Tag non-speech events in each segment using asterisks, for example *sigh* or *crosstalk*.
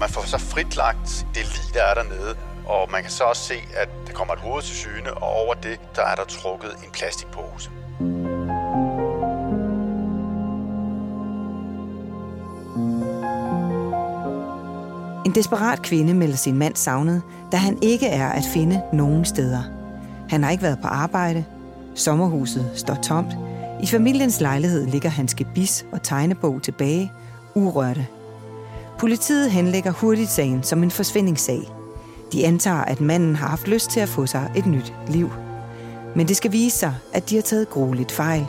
Man får så fritlagt det lige, der er dernede, og man kan så også se, at der kommer et hoved til syne, og over det, der er der trukket en plastikpose. En desperat kvinde melder sin mand savnet, da han ikke er at finde nogen steder. Han har ikke været på arbejde. Sommerhuset står tomt. I familiens lejlighed ligger hans gebis og tegnebog tilbage, urørte. Politiet henlægger hurtigt sagen som en forsvindingssag. De antager, at manden har haft lyst til at få sig et nyt liv. Men det skal vise sig, at de har taget grueligt fejl.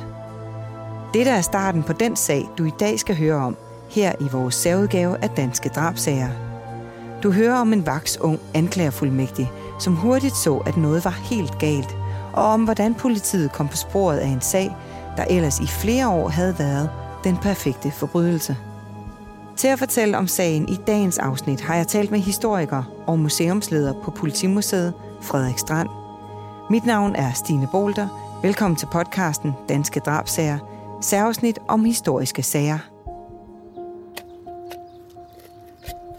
Dette er starten på den sag, du i dag skal høre om, her i vores særudgave af Danske Drabsager. Du hører om en vaks ung anklagerfuldmægtig, som hurtigt så, at noget var helt galt, og om hvordan politiet kom på sporet af en sag, der ellers i flere år havde været den perfekte forbrydelse. Til at fortælle om sagen i dagens afsnit har jeg talt med historiker og museumsleder på Politimuseet, Frederik Strand. Mit navn er Stine Bolter. Velkommen til podcasten Danske Drabsager, særafsnit om historiske sager.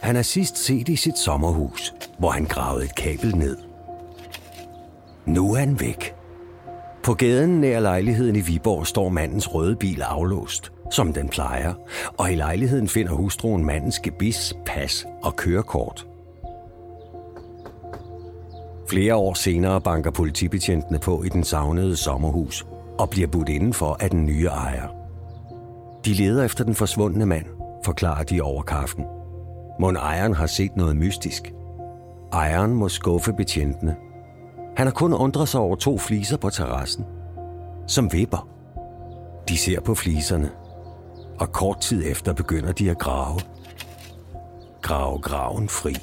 Han er sidst set i sit sommerhus, hvor han gravede et kabel ned. Nu er han væk. På gaden nær lejligheden i Viborg står mandens røde bil aflåst, som den plejer, og i lejligheden finder hustruen mandens gebis, pas og kørekort. Flere år senere banker politibetjentene på i den savnede sommerhus og bliver budt indenfor af den nye ejer. De leder efter den forsvundne mand, forklarer de over kaffen. Mon ejeren har set noget mystisk. Ejeren må skuffe betjentene. Han har kun undret sig over to fliser på terrassen. Som vipper. De ser på fliserne. Og kort tid efter begynder de at grave. Grave graven fri.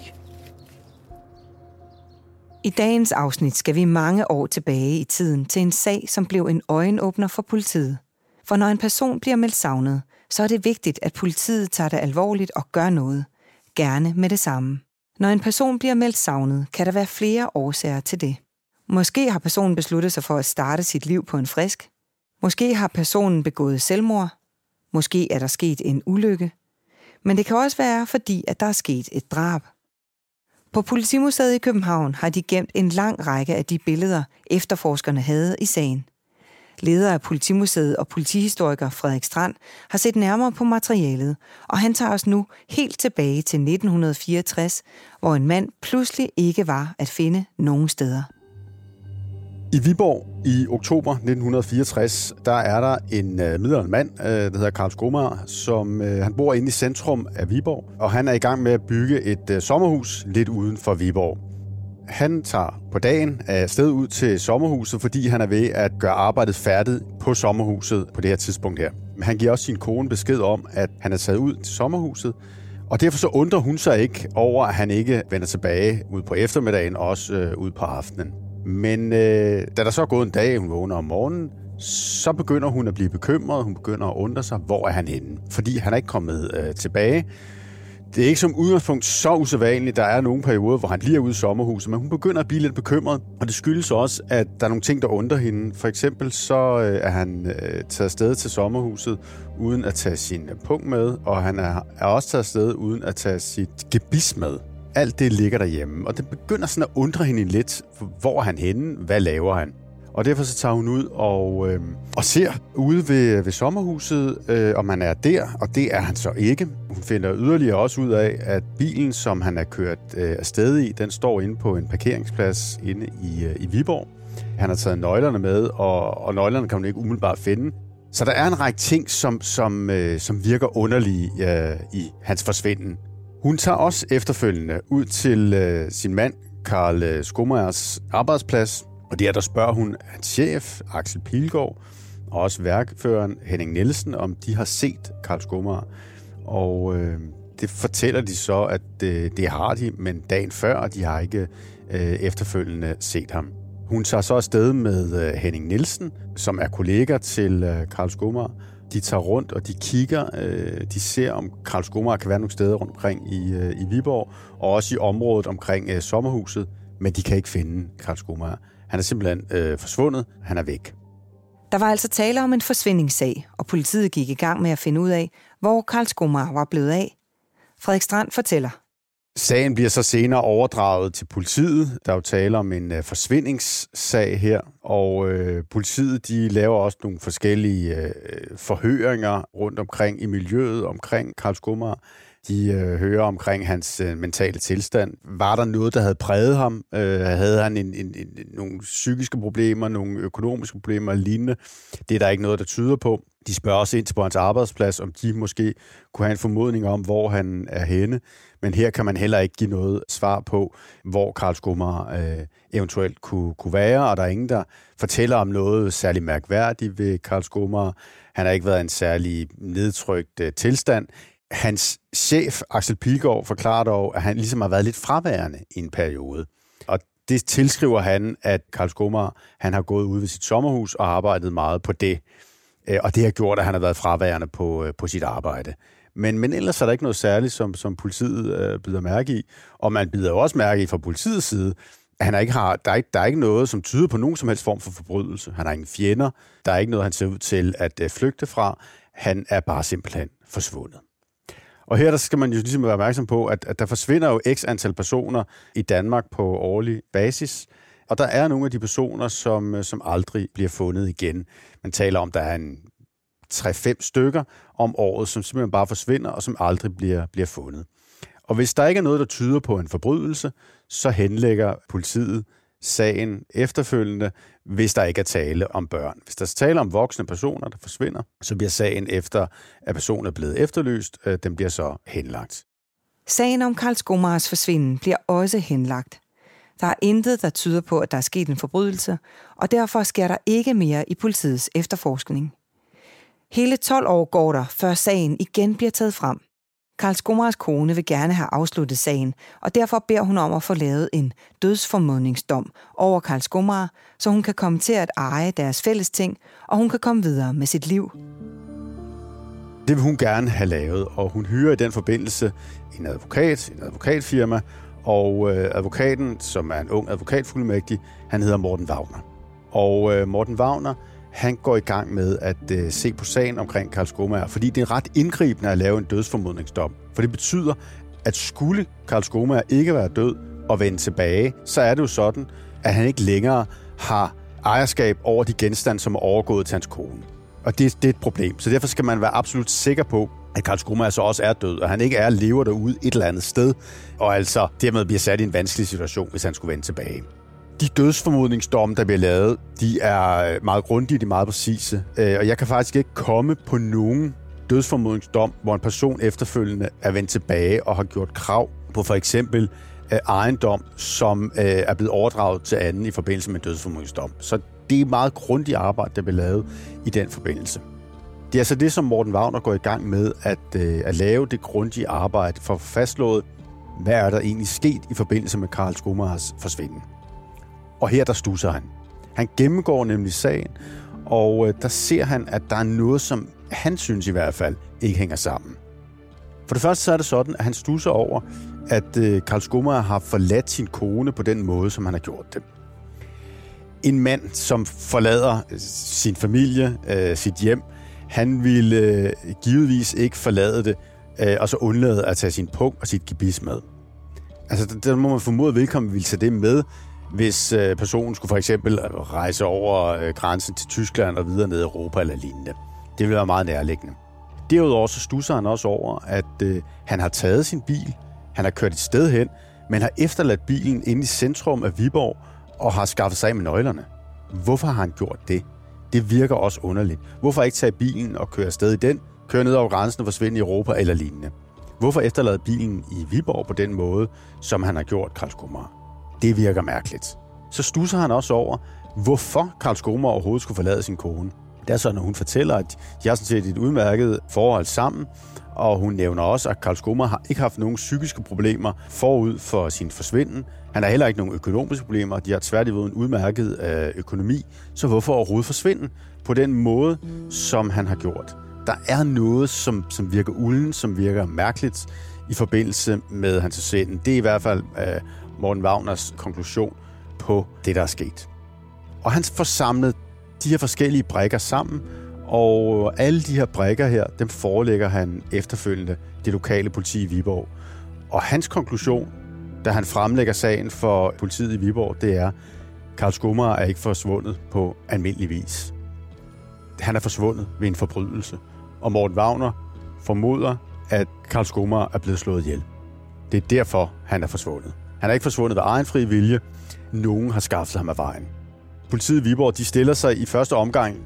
I dagens afsnit skal vi mange år tilbage i tiden til en sag, som blev en øjenåbner for politiet. For når en person bliver meldt savnet, så er det vigtigt, at politiet tager det alvorligt og gør noget – gerne med det samme. Når en person bliver meldt savnet, kan der være flere årsager til det. Måske har personen besluttet sig for at starte sit liv på en frisk. Måske har personen begået selvmord. Måske er der sket en ulykke. Men det kan også være, fordi at der er sket et drab. På Politimuseet i København har de gemt en lang række af de billeder, efterforskerne havde i sagen. Leder af Politimuseet og politihistoriker Frederik Strand har set nærmere på materialet, og han tager os nu helt tilbage til 1964, hvor en mand pludselig ikke var at finde nogen steder. I Viborg i oktober 1964, der er der en øh, middelalderen mand, øh, der hedder Karl Skomager, som øh, han bor inde i centrum af Viborg, og han er i gang med at bygge et øh, sommerhus lidt uden for Viborg. Han tager på dagen af sted ud til sommerhuset, fordi han er ved at gøre arbejdet færdigt på sommerhuset på det her tidspunkt her. Men han giver også sin kone besked om, at han er taget ud til sommerhuset, og derfor så undrer hun sig ikke over, at han ikke vender tilbage ud på eftermiddagen, også øh, ud på aftenen. Men øh, da der så er gået en dag, hun vågner om morgenen, så begynder hun at blive bekymret. Hun begynder at undre sig, hvor er han henne? Fordi han er ikke kommet øh, tilbage. Det er ikke som udgangspunkt så usædvanligt. Der er nogle perioder, hvor han lige er ude i sommerhuset, men hun begynder at blive lidt bekymret, og det skyldes også, at der er nogle ting, der undrer hende. For eksempel så øh, er han øh, taget afsted til sommerhuset uden at tage sin punkt med, og han er, er også taget afsted uden at tage sit gebis med. Alt det ligger derhjemme, og det begynder sådan at undre hende lidt. Hvor er han henne? Hvad laver han? Og derfor så tager hun ud og, øh, og ser ude ved, ved sommerhuset, øh, om han er der, og det er han så ikke. Hun finder yderligere også ud af, at bilen, som han er kørt øh, afsted i, den står inde på en parkeringsplads inde i, øh, i Viborg. Han har taget nøglerne med, og, og nøglerne kan hun ikke umiddelbart finde. Så der er en række ting, som, som, øh, som virker underlige øh, i hans forsvinden. Hun tager også efterfølgende ud til øh, sin mand, Karl øh, arbejdsplads, og der, der spørger hun hans chef, Axel Pilgaard, og også værkføreren Henning Nielsen, om de har set Karl Skomager. Og øh, det fortæller de så, at øh, det har de, men dagen før, og de har ikke øh, efterfølgende set ham. Hun tager så afsted med øh, Henning Nielsen, som er kollega til øh, Karl Skomager, de tager rundt, og de kigger, øh, de ser, om Karl Skomager kan være nogle steder rundt omkring i, øh, i Viborg, og også i området omkring øh, sommerhuset, men de kan ikke finde Karl Skomager. Han er simpelthen øh, forsvundet. Han er væk. Der var altså tale om en forsvindingssag, og politiet gik i gang med at finde ud af, hvor Karl Skomager var blevet af. Frederik Strand fortæller. Sagen bliver så senere overdraget til politiet. Der er jo tale om en øh, forsvindingssag her, og øh, politiet de laver også nogle forskellige øh, forhøringer rundt omkring i miljøet omkring Karl Skummer. De øh, hører omkring hans øh, mentale tilstand. Var der noget, der havde præget ham? Øh, havde han en, en, en, nogle psykiske problemer, nogle økonomiske problemer og lignende? Det er der ikke noget, der tyder på. De spørger også ind til på hans arbejdsplads, om de måske kunne have en formodning om, hvor han er henne. Men her kan man heller ikke give noget svar på, hvor Karl Skummer øh, eventuelt kunne, kunne være, og der er ingen, der fortæller om noget særlig mærkværdigt ved Karl Skummer. Han har ikke været i en særlig nedtrykt øh, tilstand. Hans chef, Axel Pilgaard, forklarer dog, at han ligesom har været lidt fraværende i en periode. Og det tilskriver han, at Karl Skummer han har gået ud ved sit sommerhus og arbejdet meget på det. Øh, og det har gjort, at han har været fraværende på, øh, på sit arbejde. Men, men ellers er der ikke noget særligt, som, som politiet øh, bider mærke i. Og man bider jo også mærke i fra politiets side, at han ikke har, der, er ikke, der er ikke noget, som tyder på nogen som helst form for forbrydelse. Han har ingen fjender. Der er ikke noget, han ser ud til at øh, flygte fra. Han er bare simpelthen forsvundet. Og her der skal man jo ligesom være opmærksom på, at, at der forsvinder jo x antal personer i Danmark på årlig basis. Og der er nogle af de personer, som, øh, som aldrig bliver fundet igen. Man taler om, der er en 3-5 stykker om året, som simpelthen bare forsvinder og som aldrig bliver, bliver fundet. Og hvis der ikke er noget, der tyder på en forbrydelse, så henlægger politiet sagen efterfølgende, hvis der ikke er tale om børn. Hvis der er tale om voksne personer, der forsvinder, så bliver sagen efter, at personen er blevet efterlyst, øh, den bliver så henlagt. Sagen om Karl Skomars forsvinden bliver også henlagt. Der er intet, der tyder på, at der er sket en forbrydelse, og derfor sker der ikke mere i politiets efterforskning. Hele 12 år går der, før sagen igen bliver taget frem. Karl Skomars kone vil gerne have afsluttet sagen, og derfor beder hun om at få lavet en dødsformodningsdom over Karl Skomar, så hun kan komme til at eje deres fælles ting, og hun kan komme videre med sit liv. Det vil hun gerne have lavet, og hun hyrer i den forbindelse en advokat, en advokatfirma, og øh, advokaten, som er en ung advokatfuldmægtig, han hedder Morten Wagner. Og øh, Morten Wagner, han går i gang med at øh, se på sagen omkring Karl Skomager, fordi det er ret indgribende at lave en dødsformodningsdom. For det betyder, at skulle Karl Skomager ikke være død og vende tilbage, så er det jo sådan, at han ikke længere har ejerskab over de genstande, som er overgået til hans kone. Og det, det er et problem. Så derfor skal man være absolut sikker på, at Karl Skomager så også er død, og han ikke er lever derude et eller andet sted, og altså dermed bliver sat i en vanskelig situation, hvis han skulle vende tilbage. De dødsformodningsdomme, der bliver lavet, de er øh, meget grundige, de er meget præcise. Øh, og jeg kan faktisk ikke komme på nogen dødsformodningsdom, hvor en person efterfølgende er vendt tilbage og har gjort krav på for eksempel øh, ejendom, som er blevet overdraget til anden i forbindelse med en dødsformodningsdom. Så det er meget grundigt arbejde, der bliver lavet i den forbindelse. Det er altså det, som Morten Wagner går i gang med, at, at lave det grundige arbejde for at fastslået, hvad er der egentlig sket i forbindelse med Karl Skomars forsvinden. Og her der stusser han. Han gennemgår nemlig sagen, og øh, der ser han, at der er noget, som han synes i hvert fald ikke hænger sammen. For det første så er det sådan, at han stusser over, at øh, Karl Skummer har forladt sin kone på den måde, som han har gjort det. En mand, som forlader øh, sin familie, øh, sit hjem, han ville øh, givetvis ikke forlade det, øh, og så undlade at tage sin punkt og sit gebis med. Altså, der må man formode, at vedkommende ville tage det med, hvis øh, personen skulle for eksempel rejse over øh, grænsen til Tyskland og videre ned i Europa eller lignende. Det ville være meget nærliggende. Derudover så stusser han også over, at øh, han har taget sin bil, han har kørt et sted hen, men har efterladt bilen inde i centrum af Viborg og har skaffet sig af med nøglerne. Hvorfor har han gjort det? Det virker også underligt. Hvorfor ikke tage bilen og køre afsted i den, køre ned over grænsen og forsvinde i Europa eller lignende? Hvorfor efterlade bilen i Viborg på den måde, som han har gjort Karl det virker mærkeligt. Så stusser han også over, hvorfor Karl Skomer overhovedet skulle forlade sin kone. Det er så, når hun fortæller, at de har sådan set et udmærket forhold sammen, og hun nævner også, at Karl Skomer har ikke haft nogen psykiske problemer forud for sin forsvinden. Han har heller ikke nogen økonomiske problemer. De har tværtimod en udmærket øh, økonomi. Så hvorfor overhovedet forsvinde på den måde, som han har gjort? Der er noget, som, som virker ulden, som virker mærkeligt i forbindelse med hans forsvinden. Det er i hvert fald øh, Morten Wagners konklusion på det, der er sket. Og han får samlet de her forskellige brækker sammen, og alle de her brækker her, dem forelægger han efterfølgende det lokale politi i Viborg. Og hans konklusion, da han fremlægger sagen for politiet i Viborg, det er, Karl Skummer er ikke forsvundet på almindelig vis. Han er forsvundet ved en forbrydelse. Og Morten Wagner formoder, at Karl Skummer er blevet slået ihjel. Det er derfor, han er forsvundet. Han er ikke forsvundet ved egen fri vilje. Nogen har skaffet ham af vejen. Politiet i Viborg de stiller sig i første omgang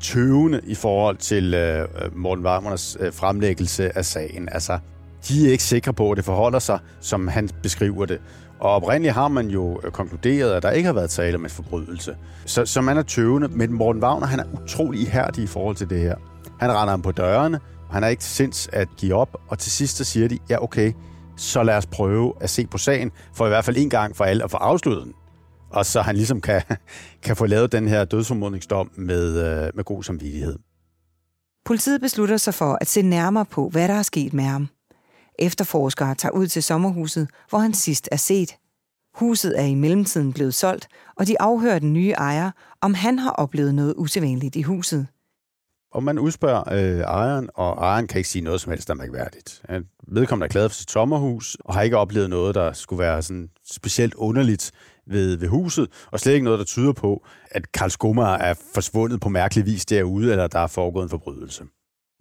tøvende i forhold til øh, øh Morten Wagners øh, fremlæggelse af sagen. Altså, de er ikke sikre på, at det forholder sig, som han beskriver det. Og oprindeligt har man jo øh, konkluderet, at der ikke har været tale om en forbrydelse. Så, så man er tøvende, men Morten Wagner han er utrolig ihærdig i forhold til det her. Han render ham på dørene, han er ikke sinds at give op, og til sidst så siger de, ja okay, så lad os prøve at se på sagen, for i hvert fald en gang for alle at få afsluttet den. Og så han ligesom kan, *laughs* kan få lavet den her dødsformodningsdom med, øh, med god samvittighed. Politiet beslutter sig for at se nærmere på, hvad der er sket med ham. Efterforskere tager ud til sommerhuset, hvor han sidst er set. Huset er i mellemtiden blevet solgt, og de afhører den nye ejer, om han har oplevet noget usædvanligt i huset. Og man udspørger øh, ejeren, og ejeren kan ikke sige noget som helst, der er mærkværdigt. Han vedkommende er glad for sit sommerhus, og har ikke oplevet noget, der skulle være sådan specielt underligt ved, ved huset, og slet ikke noget, der tyder på, at Karl Skummer er forsvundet på mærkelig vis derude, eller der er foregået en forbrydelse.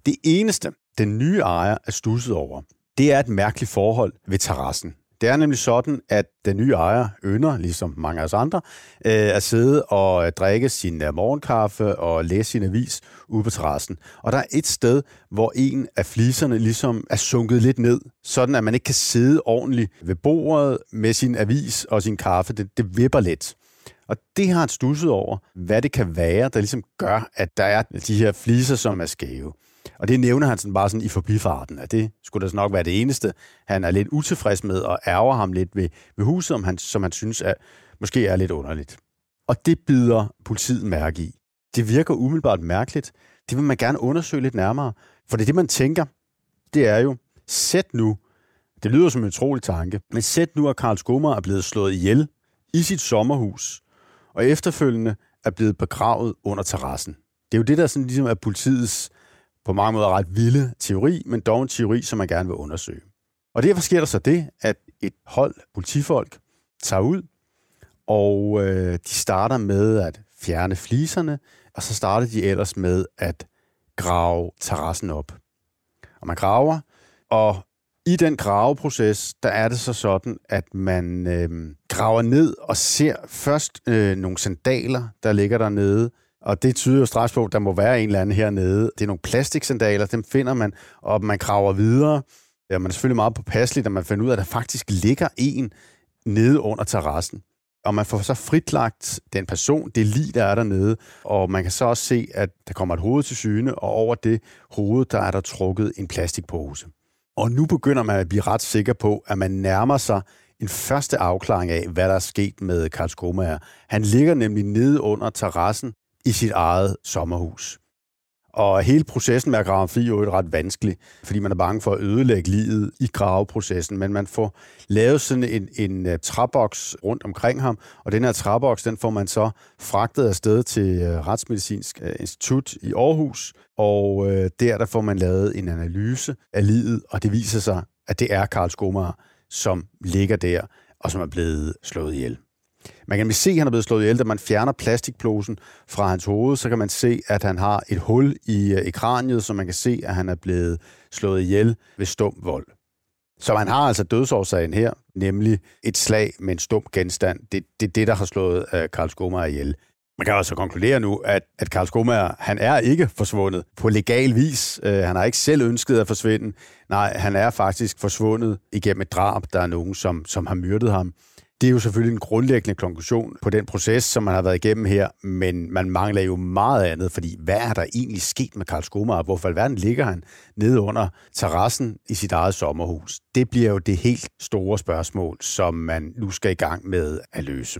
Det eneste, den nye ejer er stusset over, det er et mærkeligt forhold ved terrassen. Det er nemlig sådan, at den nye ejer ynder, ligesom mange af os andre, øh, at sidde og drikke sin øh, morgenkaffe og læse sin avis ude på terrassen. Og der er et sted, hvor en af fliserne ligesom er sunket lidt ned, sådan at man ikke kan sidde ordentligt ved bordet med sin avis og sin kaffe. Det, det vipper lidt. Og det har han stusset over, hvad det kan være, der ligesom gør, at der er de her fliser, som er skæve. Og det nævner han sådan bare sådan i forbifarten, at det skulle da nok være det eneste, han er lidt utilfreds med og ærger ham lidt ved, ved huset, som han, som han synes er, måske er lidt underligt. Og det bider politiet mærke i. Det virker umiddelbart mærkeligt. Det vil man gerne undersøge lidt nærmere. For det er det, man tænker, det er jo, sæt nu, det lyder som en utrolig tanke, men sæt nu, at Karl Skummer er blevet slået ihjel i sit sommerhus, og efterfølgende er blevet begravet under terrassen. Det er jo det, der sådan ligesom er politiets på mange måder ret vilde teori, men dog en teori, som man gerne vil undersøge. Og derfor sker der så det, at et hold politifolk tager ud, og øh, de starter med at fjerne fliserne, og så starter de ellers med at grave terrassen op. Og man graver, og i den graveproces, der er det så sådan, at man øh, graver ned og ser først øh, nogle sandaler, der ligger dernede, og det tyder jo straks på, at der må være en eller anden hernede. Det er nogle plastiksandaler, dem finder man, og man kraver videre. Ja, man er selvfølgelig meget påpasselig, at man finder ud af, at der faktisk ligger en nede under terrassen. Og man får så fritlagt den person, det lig, der er dernede, og man kan så også se, at der kommer et hoved til syne, og over det hoved, der er der trukket en plastikpose. Og nu begynder man at blive ret sikker på, at man nærmer sig en første afklaring af, hvad der er sket med Karl Skomager. Han ligger nemlig nede under terrassen i sit eget sommerhus. Og hele processen med at grave fri er jo ret vanskelig, fordi man er bange for at ødelægge livet i graveprocessen, men man får lavet sådan en, en øh, træboks rundt omkring ham, og den her træboks, den får man så fragtet afsted til øh, Retsmedicinsk øh, Institut i Aarhus, og der, der får man lavet en analyse af livet, og det viser sig, at det er Karl Skomager, som ligger der, og som er blevet slået ihjel. Man kan se, at han er blevet slået ihjel, da man fjerner plastikplosen fra hans hoved, så kan man se, at han har et hul i, øh, i kraniet, så man kan se, at han er blevet slået ihjel ved stum vold. Så man har altså dødsårsagen her, nemlig et slag med en stum genstand. Det er det, det, der har slået uh, Karl Skomager ihjel. Man kan altså konkludere nu, at, at Karl Skomager, han er ikke forsvundet på legal vis. Uh, han har ikke selv ønsket at forsvinde. Nej, han er faktisk forsvundet igennem et drab. Der er nogen, som, som har myrdet ham. Det er jo selvfølgelig en grundlæggende konklusion på den proces, som man har været igennem her, men man mangler jo meget andet, fordi hvad er der egentlig sket med Karl Skomager? Hvorfor i verden ligger han nede under terrassen i sit eget sommerhus? Det bliver jo det helt store spørgsmål, som man nu skal i gang med at løse.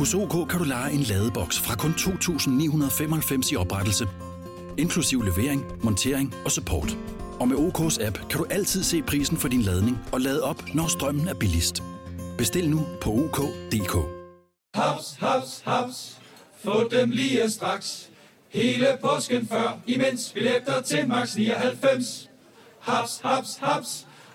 Hos OK kan du lege en ladeboks fra kun 2.995 i oprettelse, inklusiv levering, montering og support. Og med OK's app kan du altid se prisen for din ladning og lade op, når strømmen er billigst. Bestil nu på OK.dk. Haps, haps, haps. Få dem lige straks. Hele påsken før, imens billetter til max 99. Haps, haps, haps.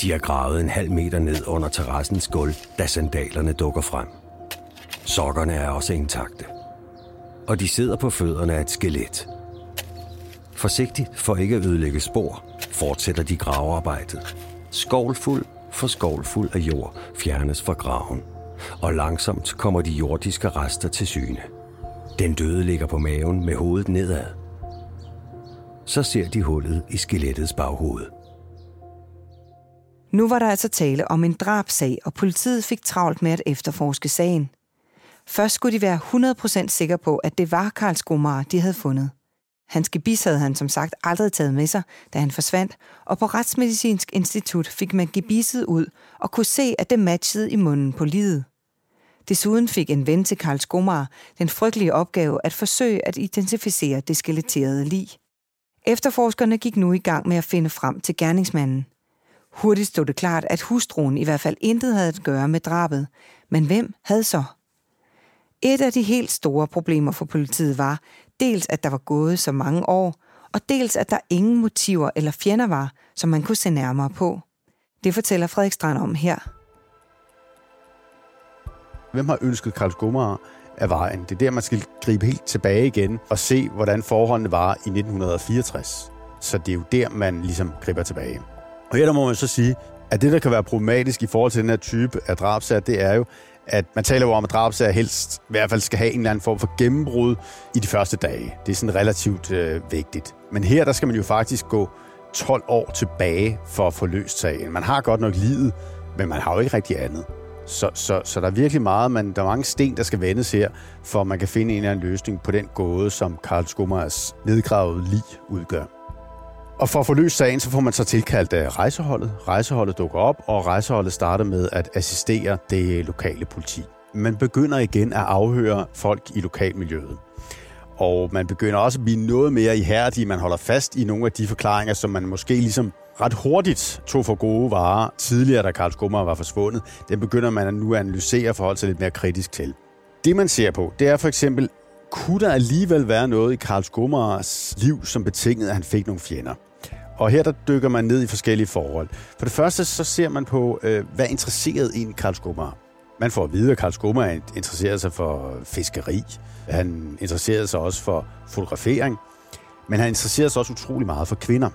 De er gravet en halv meter ned under terrassens gulv, da sandalerne dukker frem. Sokkerne er også intakte. Og de sidder på fødderne af et skelet. Forsigtigt for ikke at ødelægge spor, fortsætter de gravearbejdet. Skovlfuld for skovlfuld af jord fjernes fra graven, og langsomt kommer de jordiske rester til syne. Den døde ligger på maven med hovedet nedad. Så ser de hullet i skelettets baghoved. Nu var der altså tale om en drabsag, og politiet fik travlt med at efterforske sagen. Først skulle de være 100% sikre på, at det var Karl Skomar, de havde fundet. Hans gebis havde han som sagt aldrig taget med sig, da han forsvandt, og på Retsmedicinsk Institut fik man gebisset ud og kunne se, at det matchede i munden på livet. Desuden fik en ven til Karl Skomar den frygtelige opgave at forsøge at identificere det skeletterede lig. Efterforskerne gik nu i gang med at finde frem til gerningsmanden. Hurtigt stod det klart, at hustruen i hvert fald intet havde at gøre med drabet. Men hvem havde så? Et af de helt store problemer for politiet var, dels at der var gået så mange år, og dels at der ingen motiver eller fjender var, som man kunne se nærmere på. Det fortæller Frederik Strand om her. Hvem har ønsket Karl Skummer af vejen? Det er der, man skal gribe helt tilbage igen og se, hvordan forholdene var i 1964. Så det er jo der, man ligesom griber tilbage. Og her der må man så sige, at det, der kan være problematisk i forhold til den her type af drabsager, det er jo, at man taler jo om, at drabsager helst i hvert fald skal have en eller anden form for gennembrud i de første dage. Det er sådan relativt øh, vigtigt. Men her, der skal man jo faktisk gå 12 år tilbage for at få løst sagen. Man har godt nok livet, men man har jo ikke rigtig andet. Så, så, så der er virkelig meget, man, der er mange sten, der skal vendes her, for man kan finde en eller anden løsning på den gåde, som Karl Skummers nedgravede lig udgør. Og for at få løst sagen, så får man så tilkaldt øh, rejseholdet. Rejseholdet dukker op, og rejseholdet starter med at assistere det lokale politi. Man begynder igen at afhøre folk i lokalmiljøet. Og man begynder også at blive noget mere ihærdig. Man holder fast i nogle af de forklaringer, som man måske ligesom ret hurtigt tog for gode varer tidligere, da Karl Skummer var forsvundet. Den begynder man nu analysere og forholde sig lidt mere kritisk til. Det man ser på, det er for eksempel, kunne der alligevel være noget i Karl Skummers liv, som betingede, at han fik nogle fjender? Og her der dykker man ned i forskellige forhold. For det første så ser man på, øh, hvad interesseret en Karl Skummer. Man får at vide, at Karl Skummer interesserede sig for fiskeri. Han interesserede sig også for fotografering. Men han interesserede sig også utrolig meget for kvinder.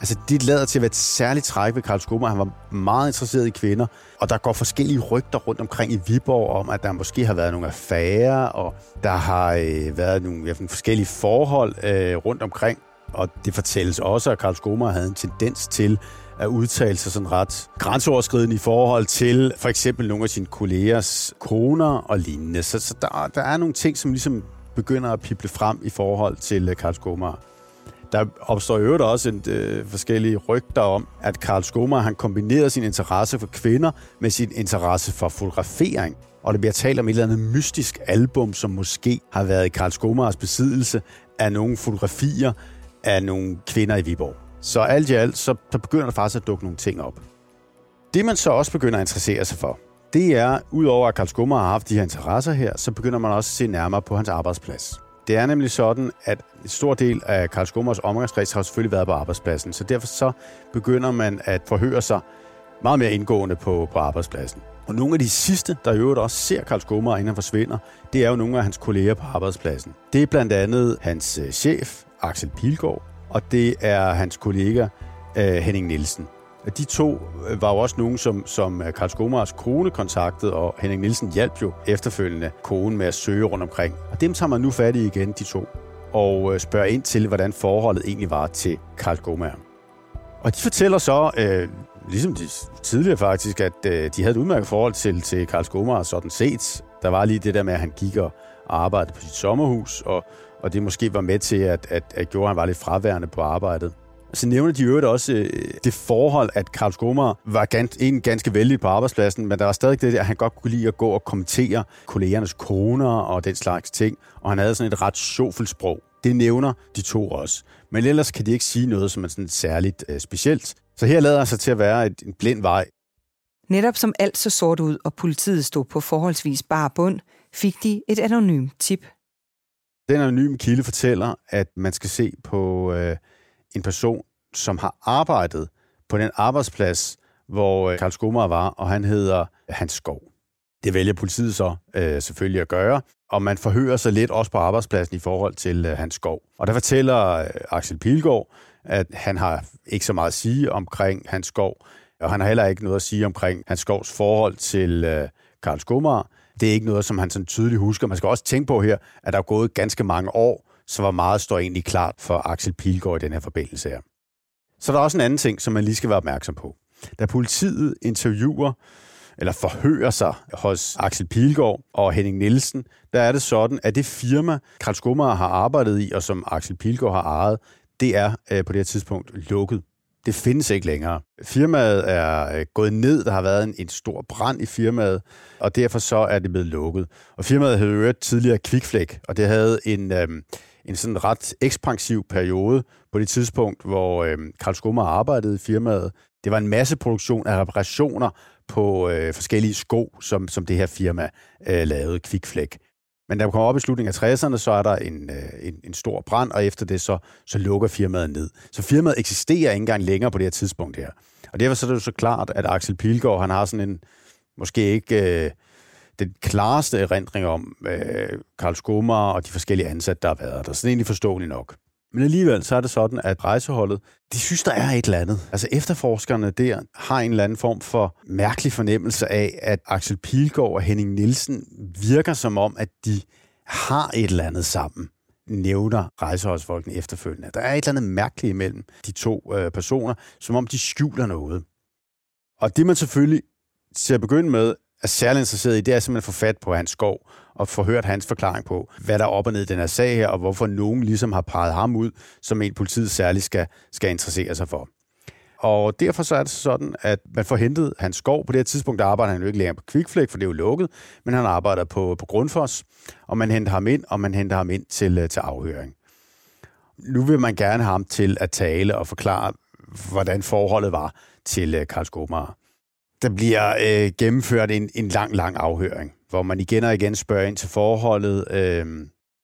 Altså, det lader til at være et særligt træk ved Karl Skummer. Han var meget interesseret i kvinder, og der går forskellige rygter rundt omkring i Viborg om, at der måske har været nogle affærer, og der har øh, været nogle ja, forskellige forhold øh, rundt omkring. Og det fortælles også, at Karl Skomer havde en tendens til at udtale sig sådan ret grænseoverskridende i forhold til for eksempel nogle af sine kollegers koner og lignende. Så, så der, der er nogle ting, som ligesom begynder at pible frem i forhold til øh, Karl Skummer. Der opstår i øvrigt også en, øh, forskellige rygter om, at Karl Skummer han kombinerede sin interesse for kvinder med sin interesse for fotografering. Og det bliver talt om et eller andet mystisk album, som måske har været i Karl Skummers besiddelse af nogle fotografier af nogle kvinder i Viborg. Så alt i alt, så der begynder der faktisk at dukke nogle ting op. Det man så også begynder at interessere sig for, det er, udover at Karl Skummer har haft de her interesser her, så begynder man også at se nærmere på hans arbejdsplads. Det er nemlig sådan, at en stor del af Karl Skummers omgangskreds har selvfølgelig været på arbejdspladsen, så derfor så begynder man at forhøre sig meget mere indgående på, på arbejdspladsen. Og nogle af de sidste, der i øvrigt også ser Karl Skummer, inden han forsvinder, det er jo nogle af hans kolleger på arbejdspladsen. Det er blandt andet hans øh, chef, Axel Pilgaard, og det er hans kollega øh, Henning Nielsen. De to øh, var jo også nogen, som, som øh, Karl Skomars kone kontaktede, og Henning Nielsen hjalp jo efterfølgende konen med at søge rundt omkring. Og dem tager man nu fat i igen, de to, og øh, spørger ind til, hvordan forholdet egentlig var til Karl Skomar. Og de fortæller så, øh, ligesom de tidligere faktisk, at øh, de havde et udmærket forhold til, til Karl Skomar sådan set. Der var lige det der med, at han gik og arbejdede på sit sommerhus, og, og det måske var med til, at, at, at gjorde, at han var lidt fraværende på arbejdet. Så nævner de øvrigt også øh, det forhold, at Karl Skomar var gans, en ganske vældig på arbejdspladsen, men der var stadig det, at han godt kunne lide at gå og kommentere kollegernes koner og den slags ting, og han havde sådan et ret sjovfuldt sprog. Det nævner de to også. Men ellers kan de ikke sige noget, som er sådan særligt øh, specielt. Så her lader sig til at være et, en blind vej. Netop som alt så sort ud, og politiet stod på forholdsvis bare bund, fik de et anonymt tip. Den anonyme kilde fortæller, at man skal se på øh, en person, som har arbejdet på den arbejdsplads, hvor øh, Karl Skomager var, og han hedder Hans Skov. Det vælger politiet så øh, selvfølgelig at gøre, og man forhører sig lidt også på arbejdspladsen i forhold til øh, Hans Skov. Og der fortæller øh, Axel Pilgaard, at han har ikke så meget at sige omkring Hans Skov, og han har heller ikke noget at sige omkring Hans Skovs forhold til øh, Karl Skomager, det er ikke noget, som han sådan tydeligt husker. Man skal også tænke på her, at der er gået ganske mange år, så hvor meget står egentlig klart for Axel Pilgaard i den her forbindelse her. Så der er også en anden ting, som man lige skal være opmærksom på. Da politiet interviewer eller forhører sig hos Axel Pilgaard og Henning Nielsen, der er det sådan, at det firma, Karl Skummer har arbejdet i, og som Axel Pilgaard har ejet, det er øh, på det her tidspunkt lukket. Det findes ikke længere. Firmaet er øh, gået ned, der har været en, en stor brand i firmaet, og derfor så er det blevet lukket. Og firmaet havde jo tidligere Kvikflæk, og det havde en, øhm, en sådan ret ekspansiv periode på det tidspunkt, hvor øhm, Karl Skummer arbejdede i firmaet. Det var en masse produktion af reparationer på øh, forskellige sko, som, som det her firma øh, lavede, Kvikflæk. Men da vi kommer op i slutningen af 60'erne, så er der en, øh, en, en stor brand, og efter det så, så lukker firmaet ned. Så firmaet eksisterer ikke engang længere på det her tidspunkt her. Og derfor så er det jo så klart, at Axel Pilgaard, han har sådan en, måske ikke øh, den klareste erindring om øh, Karl Skomager og de forskellige ansatte, der har været der. Så det er egentlig forståeligt nok. Men alligevel så er det sådan, at rejseholdet, de synes, der er et eller andet. Altså efterforskerne der har en eller anden form for mærkelig fornemmelse af, at Axel Pilgaard og Henning Nielsen virker som om, at de har et eller andet sammen nævner rejseholdsfolkene efterfølgende. Der er et eller andet mærkeligt imellem de to øh, personer, som om de skjuler noget. Og det man selvfølgelig til at begynde med er særlig interesseret i, det er simpelthen at få fat på hans skov og få hørt hans forklaring på, hvad der er op og ned i den her sag her, og hvorfor nogen ligesom har peget ham ud, som en politiet særligt skal, skal interessere sig for. Og derfor så er det sådan, at man får hentet hans skov. På det her tidspunkt der arbejder han jo ikke længere på Kvikflæk, for det er jo lukket, men han arbejder på, på Grundfos, og man henter ham ind, og man henter ham ind til, øh, til afhøring. Nu vil man gerne have ham til at tale og forklare, hvordan forholdet var til øh, Karl Skomager. der bliver øh, gennemført en, en lang, lang afhøring, hvor man igen og igen spørger ind til forholdet, øh,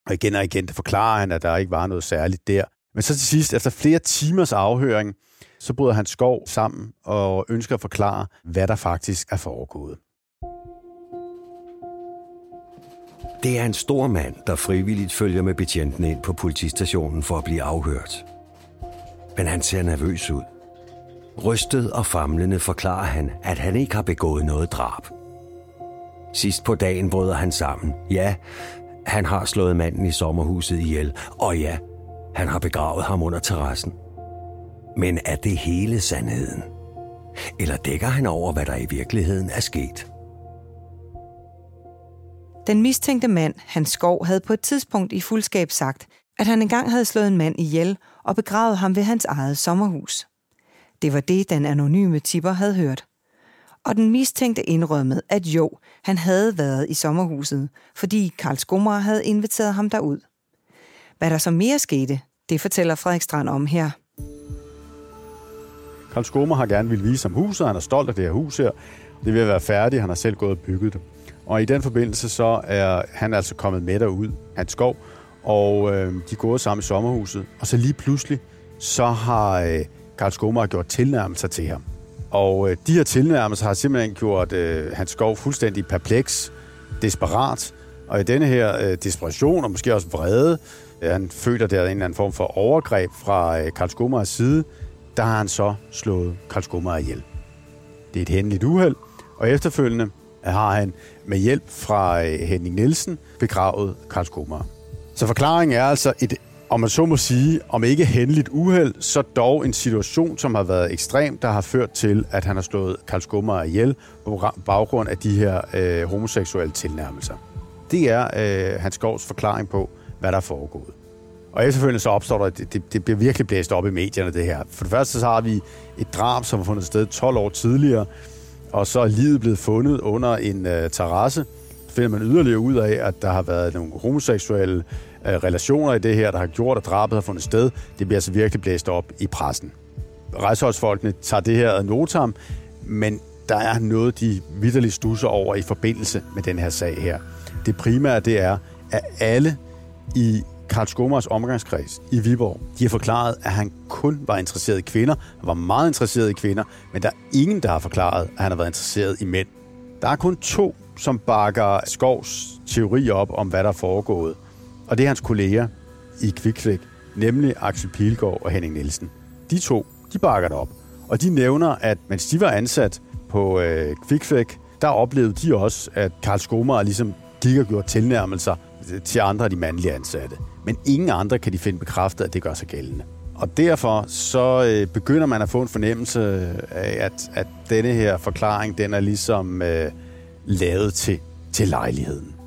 og igen og igen forklarer han, at der ikke var noget særligt der. Men så til sidst, efter flere timers afhøring, så bryder han skov sammen og ønsker at forklare, hvad der faktisk er foregået. Det er en stor mand, der frivilligt følger med betjenten ind på politistationen for at blive afhørt. Men han ser nervøs ud. Rystet og famlende forklarer han, at han ikke har begået noget drab. Sidst på dagen bryder han sammen. Ja, han har slået manden i sommerhuset ihjel, og ja, han har begravet ham under terrassen. Men er det hele sandheden? Eller dækker han over, hvad der i virkeligheden er sket? Den mistænkte mand, Hans Skov, havde på et tidspunkt i fuldskab sagt, at han engang havde slået en mand ihjel og begravet ham ved hans eget sommerhus. Det var det, den anonyme tipper havde hørt. Og den mistænkte indrømmede, at jo, han havde været i sommerhuset, fordi Karl Skummer havde inviteret ham derud. Hvad der så mere skete, det fortæller Frederik Strand om her. Karl Skummer har gerne vil vise ham huset, han er stolt af det her hus her. Det vil være færdigt, han har selv gået og bygget det. Og i den forbindelse så er han altså kommet med derud, hans skov, og øh, de er gået sammen i sommerhuset. Og så lige pludselig, så har øh, Karl Skomager gjort tilnærmelser til ham. Og øh, de her tilnærmelser har simpelthen gjort øh, Hans Skov fuldstændig perpleks, desperat, og i denne her øh, desperation, og måske også vrede, øh, han føler der en eller anden form for overgreb fra øh, Karl Skumars side, der har han så slået Karl Skumar ihjel. Det er et hændeligt uheld, og efterfølgende har han med hjælp fra øh, Henning Nielsen begravet Karl Skumar. Så forklaringen er altså et, om man så må sige, om ikke hændeligt uheld, så dog en situation, som har været ekstrem, der har ført til, at han har slået Karl Skummer ihjel på baggrund af de her øh, homoseksuelle tilnærmelser. Det er øh, Hans Skovs forklaring på, hvad der er foregået. Og efterfølgende så opstår der, det, det, det bliver virkelig blæst op i medierne, det her. For det første så har vi et drab, som har fundet sted 12 år tidligere, og så er livet blevet fundet under en øh, terrasse. Så finder man yderligere ud af, at der har været nogle homoseksuelle Øh, relationer i det her, der har gjort, at drabet har fundet sted. Det bliver altså virkelig blæst op i pressen. Rejseholdsfolkene tager det her ad notam, men der er noget, de vidderligt stusser over i forbindelse med den her sag her. Det primære, det er, at alle i Karl Skomers omgangskreds i Viborg, de har forklaret, at han kun var interesseret i kvinder. Han var meget interesseret i kvinder, men der er ingen, der har forklaret, at han har været interesseret i mænd. Der er kun to, som bakker Skovs teori op om, hvad der er foregået. Og det er hans kolleger i Kviksvæk, nemlig Axel Pilgaard og Henning Nielsen. De to, de bakker det op. Og de nævner, at mens de var ansat på øh, Kviksvæk, der oplevede de også, at Karl Skomer ligesom gik og gjorde tilnærmelser til andre af de mandlige ansatte. Men ingen andre kan de finde bekræftet, at det gør sig gældende. Og derfor så øh, begynder man at få en fornemmelse af, at, at denne her forklaring, den er ligesom øh, lavet til, til lejligheden.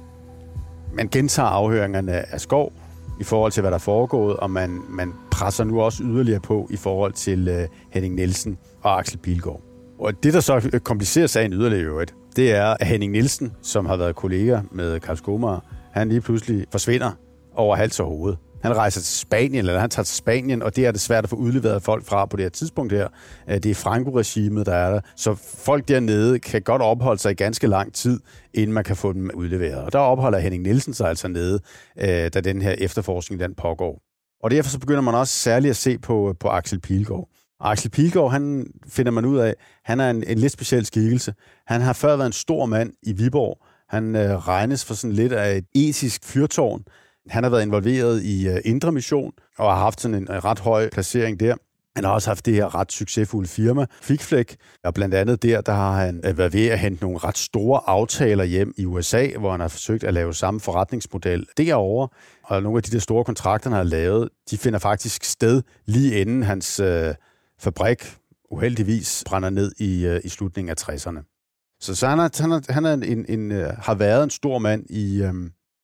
Man gentager afhøringerne af skov i forhold til, hvad der er foregået, og man, man presser nu også yderligere på i forhold til øh, Henning Nielsen og Axel Pilgaard. Og det, der så komplicerer sagen yderligere øvrigt, det er, at Henning Nielsen, som har været kollega med Karl Skomager, han lige pludselig forsvinder over hals og hoved. Han rejser til Spanien, eller han tager til Spanien, og det er det svært at få udleveret folk fra på det her tidspunkt her. Øh, det er Franco-regimet, der er der. Så folk dernede kan godt opholde sig i ganske lang tid, inden man kan få dem udleveret. Og der opholder Henning Nielsen sig altså nede, øh, da den her efterforskning den pågår. Og derfor så begynder man også særligt at se på, øh, på Axel Pilgaard. Axel Pilgaard, han finder man ud af, han er en, en lidt speciel skikkelse. Han har før været en stor mand i Viborg. Han øh, regnes for sådan lidt af et etisk fyrtårn. Han har været involveret i øh, Indre Mission og har haft sådan en, øh, ret høj placering der. Han har også haft det her ret succesfulde firma, Fikflæk, og blandt andet der, der har han øh, været ved at hente nogle ret store aftaler hjem i USA, hvor han har forsøgt at lave samme forretningsmodel derovre. Og nogle af de der store kontrakter, han har lavet, de finder faktisk sted lige inden hans øh, fabrik uheldigvis brænder ned i, øh, i slutningen af 60'erne. Så, så han, er, han, er, han er en, en, en, øh, har været en stor mand i, øh,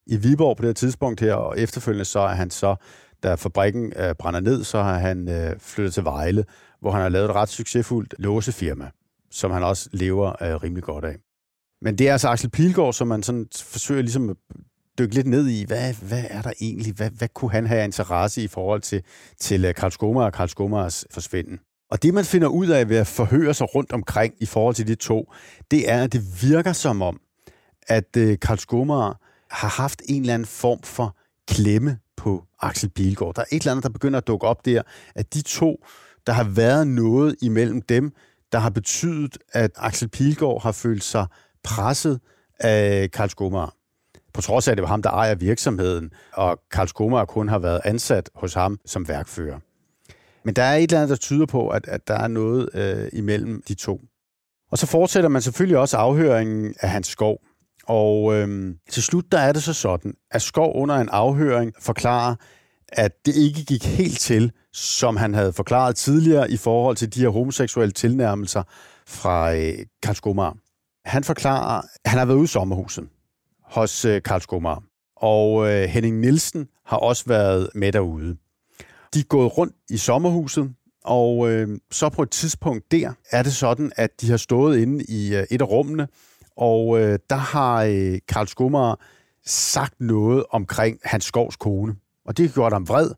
i Viborg på det her tidspunkt her, og efterfølgende så er han så, da fabrikken øh, brænder ned, så har han øh, flyttet til Vejle, hvor han har lavet et ret succesfuldt låsefirma, som han også lever øh, rimelig godt af. Men det er altså Axel Pilgaard, som man sådan forsøger ligesom at dykke lidt ned i, hvad, hvad er der egentlig, hvad, hvad kunne han have interesse i forhold til, til øh, Karl Skomar og Karl Skomars forsvinden. Og det, man finder ud af ved at forhøre sig rundt omkring i forhold til de to, det er, at det virker som om, at øh, Karl Skomar har haft en eller anden form for klemme på Axel Bilgaard. Der er et eller andet, der begynder at dukke op der, at de to, der har været noget imellem dem, der har betydet, at Axel Pilgaard har følt sig presset af Karl Skomager. På trods af, at det var ham, der ejer virksomheden, og Karl Skomager kun har været ansat hos ham som værkfører. Men der er et eller andet, der tyder på, at, at der er noget øh, imellem de to. Og så fortsætter man selvfølgelig også afhøringen af hans skov. Og øhm, til slut der er det så sådan, at Skov under en afhøring forklarer, at det ikke gik helt til, som han havde forklaret tidligere i forhold til de her homoseksuelle tilnærmelser fra øh, Karl Skomar. Han forklarer, at han har været ude i sommerhuset hos øh, Karl Skomar, og øh, Henning Nielsen har også været med derude. De er gået rundt i sommerhuset, og øh, så på et tidspunkt der er det sådan, at de har stået inde i øh, et af rummene, og øh, der har øh, Karl Skummer sagt noget omkring hans skovs kone. Og det har gjort ham vred.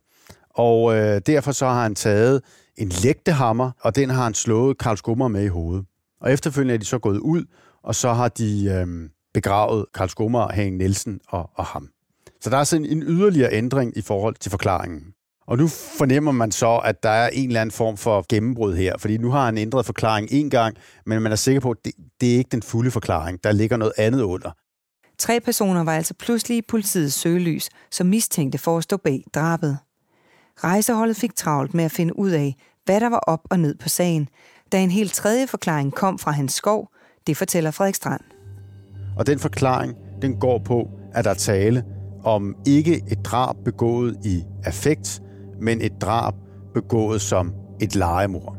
Og øh, derfor så har han taget en lægtehammer, og den har han slået Karl Skummer med i hovedet. Og efterfølgende er de så gået ud, og så har de øh, begravet Karl Skummer, Hagen Nielsen og, og ham. Så der er sådan en yderligere ændring i forhold til forklaringen. Og nu fornemmer man så, at der er en eller anden form for gennembrud her, fordi nu har han ændret forklaring en gang, men man er sikker på, at det, det er ikke den fulde forklaring. Der ligger noget andet under. Tre personer var altså pludselig i politiets søgelys, som mistænkte for at stå bag drabet. Rejseholdet fik travlt med at finde ud af, hvad der var op og ned på sagen, da en helt tredje forklaring kom fra hans skov, det fortæller Frederik Strand. Og den forklaring, den går på, at der er tale om ikke et drab begået i affekt, men et drab begået som et legemord.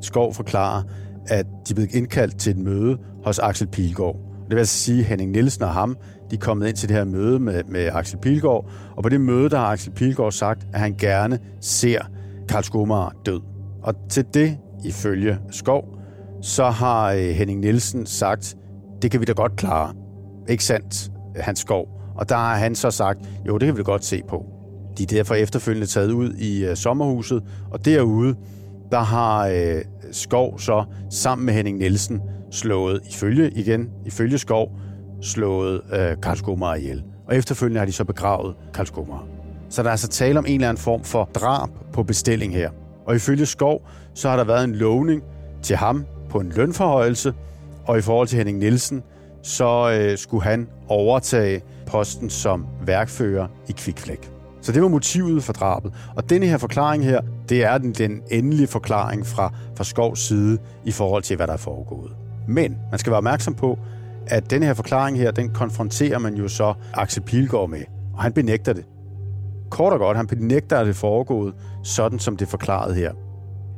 Skov forklarer, at de blev indkaldt til et møde hos Axel Pilgaard. Det vil altså sige, at Henning Nielsen og ham, de er kommet ind til det her møde med, med Axel Pilgaard, og på det møde, der har Axel Pilgaard sagt, at han gerne ser Karl Skomager død. Og til det, ifølge Skov, så har øh, Henning Nielsen sagt, det kan vi da godt klare. Ikke sandt, øh, Hans Skov? Og der har han så sagt, jo, det kan vi da godt se på. De er derfor efterfølgende taget ud i øh, sommerhuset, og derude, der har øh, Skov så sammen med Henning Nielsen slået, ifølge igen, ifølge Skov, slået øh, Karl Skomager ihjel. Og efterfølgende har de så begravet Karl Skomager. Så der er altså tale om en eller anden form for drab på bestilling her. Og ifølge Skov, så har der været en lovning til ham på en lønforhøjelse, og i forhold til Henning Nielsen, så øh, skulle han overtage posten som værkfører i Kvikflæk. Så det var motivet for drabet. Og denne her forklaring her, det er den, den endelige forklaring fra, fra Skovs side i forhold til, hvad der er foregået. Men man skal være opmærksom på, at denne her forklaring her, den konfronterer man jo så Axel Pilgaard med, og han benægter det. Kort og godt, han benægter, at det foregået, sådan som det er forklaret her.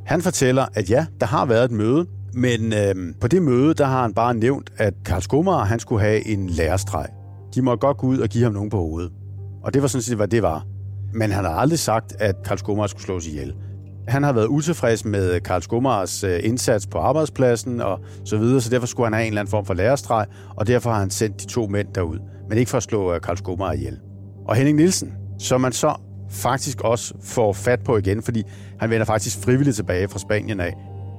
Han fortæller, at ja, der har været et møde, men øh, på det møde, der har han bare nævnt, at Karl Skomar, han skulle have en lærestreg. De må godt gå ud og give ham nogen på hovedet. Og det var sådan set, hvad det var. Men han har aldrig sagt, at Karl Skomar skulle slås ihjel. Han har været utilfreds med Karl Skomars øh, indsats på arbejdspladsen og så videre, så derfor skulle han have en eller anden form for lærestreg, og derfor har han sendt de to mænd derud. Men ikke for at slå øh, Karl Skomar ihjel. Og Henning Nielsen, som man så faktisk også får fat på igen, fordi han vender faktisk frivilligt tilbage fra Spanien af.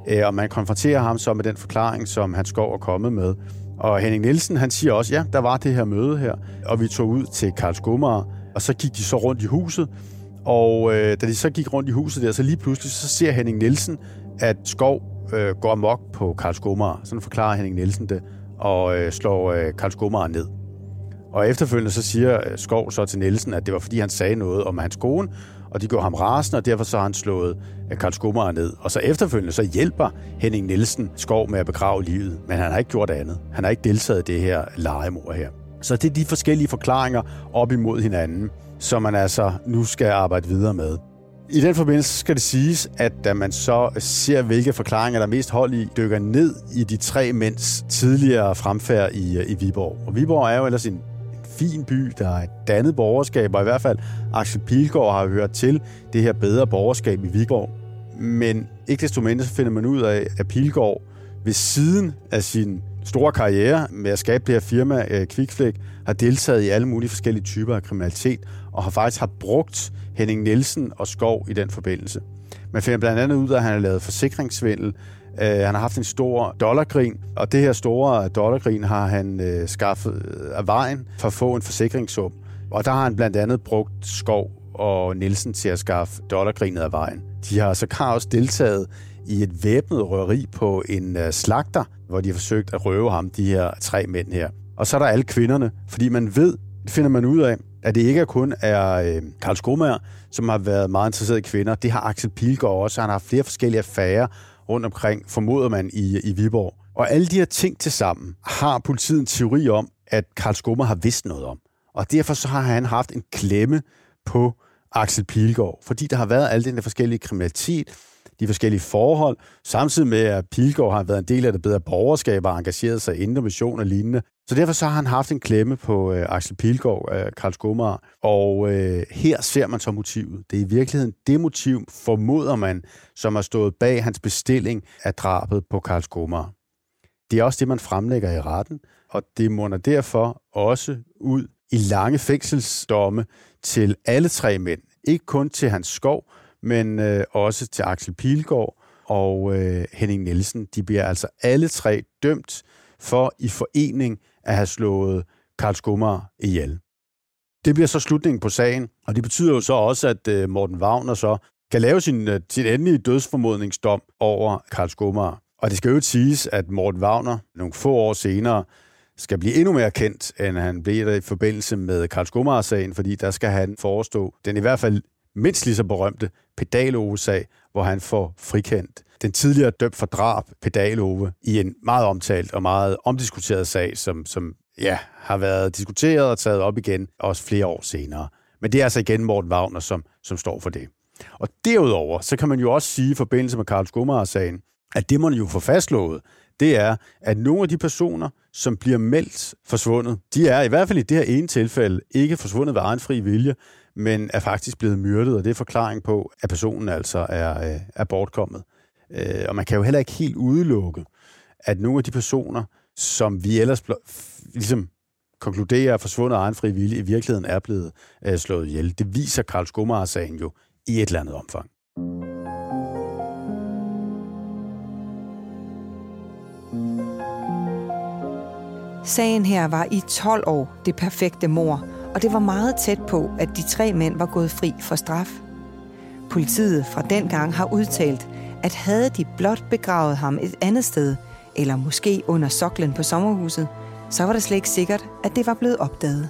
Øh, og man konfronterer ham så med den forklaring, som han skov er kommet med. Og Henning Nielsen, han siger også, ja, der var det her møde her, og vi tog ud til Karl Skomar, og så gik de så rundt i huset, og øh, da de så gik rundt i huset der, så lige pludselig, så ser Henning Nielsen, at Skov øh, går amok på Karl Skomar. Sådan forklarer Henning Nielsen det, og øh, slår øh, Karl Skomar ned. Og efterfølgende så siger øh, Skov så til Nielsen, at det var fordi han sagde noget om hans kone, og de går ham rasende, og derfor så har han slået øh, Karl Skummer ned. Og så efterfølgende så hjælper Henning Nielsen Skov med at begrave livet, men han har ikke gjort andet. Han har ikke deltaget i det her legemord her. Så det er de forskellige forklaringer op imod hinanden, som man altså nu skal arbejde videre med. I den forbindelse skal det siges, at da man så ser, hvilke forklaringer der er mest hold i, dykker ned i de tre mænds tidligere fremfærd i, i Viborg. Og Viborg er jo ellers en fin by, der er et dannet borgerskab, og i hvert fald Axel Pilgaard har hørt til det her bedre borgerskab i Viborg. Men ikke desto mindre så finder man ud af, at Pilgaard ved siden af sin store karriere med at skabe det her firma, øh, Kvikflæk, har deltaget i alle mulige forskellige typer af kriminalitet, og har faktisk har brugt Henning Nielsen og Skov i den forbindelse. Man finder blandt andet ud af, at han har lavet forsikringssvindel, Uh, han har haft en stor dollargrin, og det her store dollargrin har han øh, skaffet øh, af vejen for at få en forsikringssum. Og der har han blandt andet brugt Skov og Nielsen til at skaffe dollargrinet af vejen. De har altså- så også deltaget i et væbnet røveri på en øh, slagter, hvor de har forsøgt at røve ham, de her tre mænd her. Og så er der alle kvinderne, fordi man ved, det finder man ud af, at det ikke kun er øh, Karl Skomager, som har været meget interesseret i kvinder. Det har Axel Pilgaard også. Han har haft flere forskellige affærer rundt omkring, formoder man, i, i Viborg. Og alle de her ting til sammen har politiet en teori om, at Karl Skummer har vidst noget om. Og derfor så har han haft en klemme på Axel Pilgaard, fordi der har været alle den der forskellige kriminalitet, de forskellige forhold, samtidig med, at Pilgaard har været en del af det bedre borgerskab og engageret sig inden mission og lignende. Så derfor så har han haft en klemme på øh, Axel Pilgaard, øh, Karl Skummer, og øh, her ser man så motivet. Det er i virkeligheden det motiv, formoder man, som har stået bag hans bestilling af drabet på Karl Skummer. Det er også det, man fremlægger i retten, og det munder derfor også ud i lange fængselsdomme til alle tre mænd. Ikke kun til hans skov, men øh, også til Axel Pilgaard og øh, Henning Nielsen. De bliver altså alle tre dømt for i forening at have slået Karl Skummer ihjel. Det bliver så slutningen på sagen, og det betyder jo så også, at øh, Morten Wagner så kan lave sin, øh, sin endelige dødsformodningsdom over Karl Skummer. Og det skal jo siges, at Morten Wagner nogle få år senere skal blive endnu mere kendt, end han blev der i forbindelse med Karl Skummer-sagen, fordi der skal han forestå den i hvert fald mindst lige så berømte Pedalove-sag, hvor han får frikendt den tidligere dømt for drab, Pedalove, i en meget omtalt og meget omdiskuteret sag, som, som ja, har været diskuteret og taget op igen, også flere år senere. Men det er altså igen Morten Wagner, som, som står for det. Og derudover, så kan man jo også sige i forbindelse med Karl Skummer-sagen, at det man jo får fastslået, det er, at nogle af de personer, som bliver meldt forsvundet, de er i hvert fald i det her ene tilfælde ikke forsvundet ved egen fri vilje, men er faktisk blevet myrdet, og det er forklaring på, at personen altså er, øh, er bortkommet. Øh, og man kan jo heller ikke helt udelukke, at nogle af de personer, som vi ellers ligesom konkluderer er forsvundet af egen fri vilje, i virkeligheden er blevet øh, slået ihjel. Det viser Karl Skummer-sagen jo i et eller andet omfang. Sagen her var i 12 år det perfekte mor, og det var meget tæt på, at de tre mænd var gået fri for straf. Politiet fra den gang har udtalt, at havde de blot begravet ham et andet sted, eller måske under soklen på sommerhuset, så var det slet ikke sikkert, at det var blevet opdaget.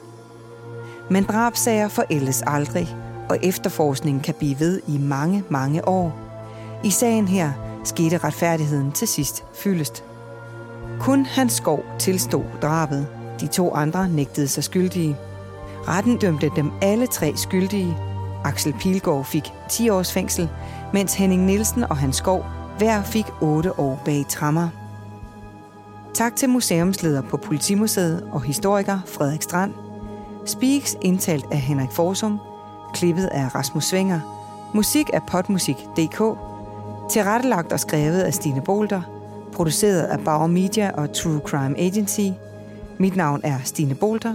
Men drabsager forældes aldrig, og efterforskningen kan blive ved i mange, mange år. I sagen her skete retfærdigheden til sidst fyldest. Kun Hans Skov tilstod drabet. De to andre nægtede sig skyldige. Retten dømte dem alle tre skyldige. Axel Pilgaard fik 10 års fængsel, mens Henning Nielsen og Hans Skov hver fik 8 år bag trammer. Tak til museumsleder på Politimuseet og historiker Frederik Strand. Speaks indtalt af Henrik Forsum. Klippet af Rasmus Svinger. Musik af potmusik.dk. Tilrettelagt og skrevet af Stine Bolter. Produceret af Bauer Media og True Crime Agency. Mit navn er Stine Bolter.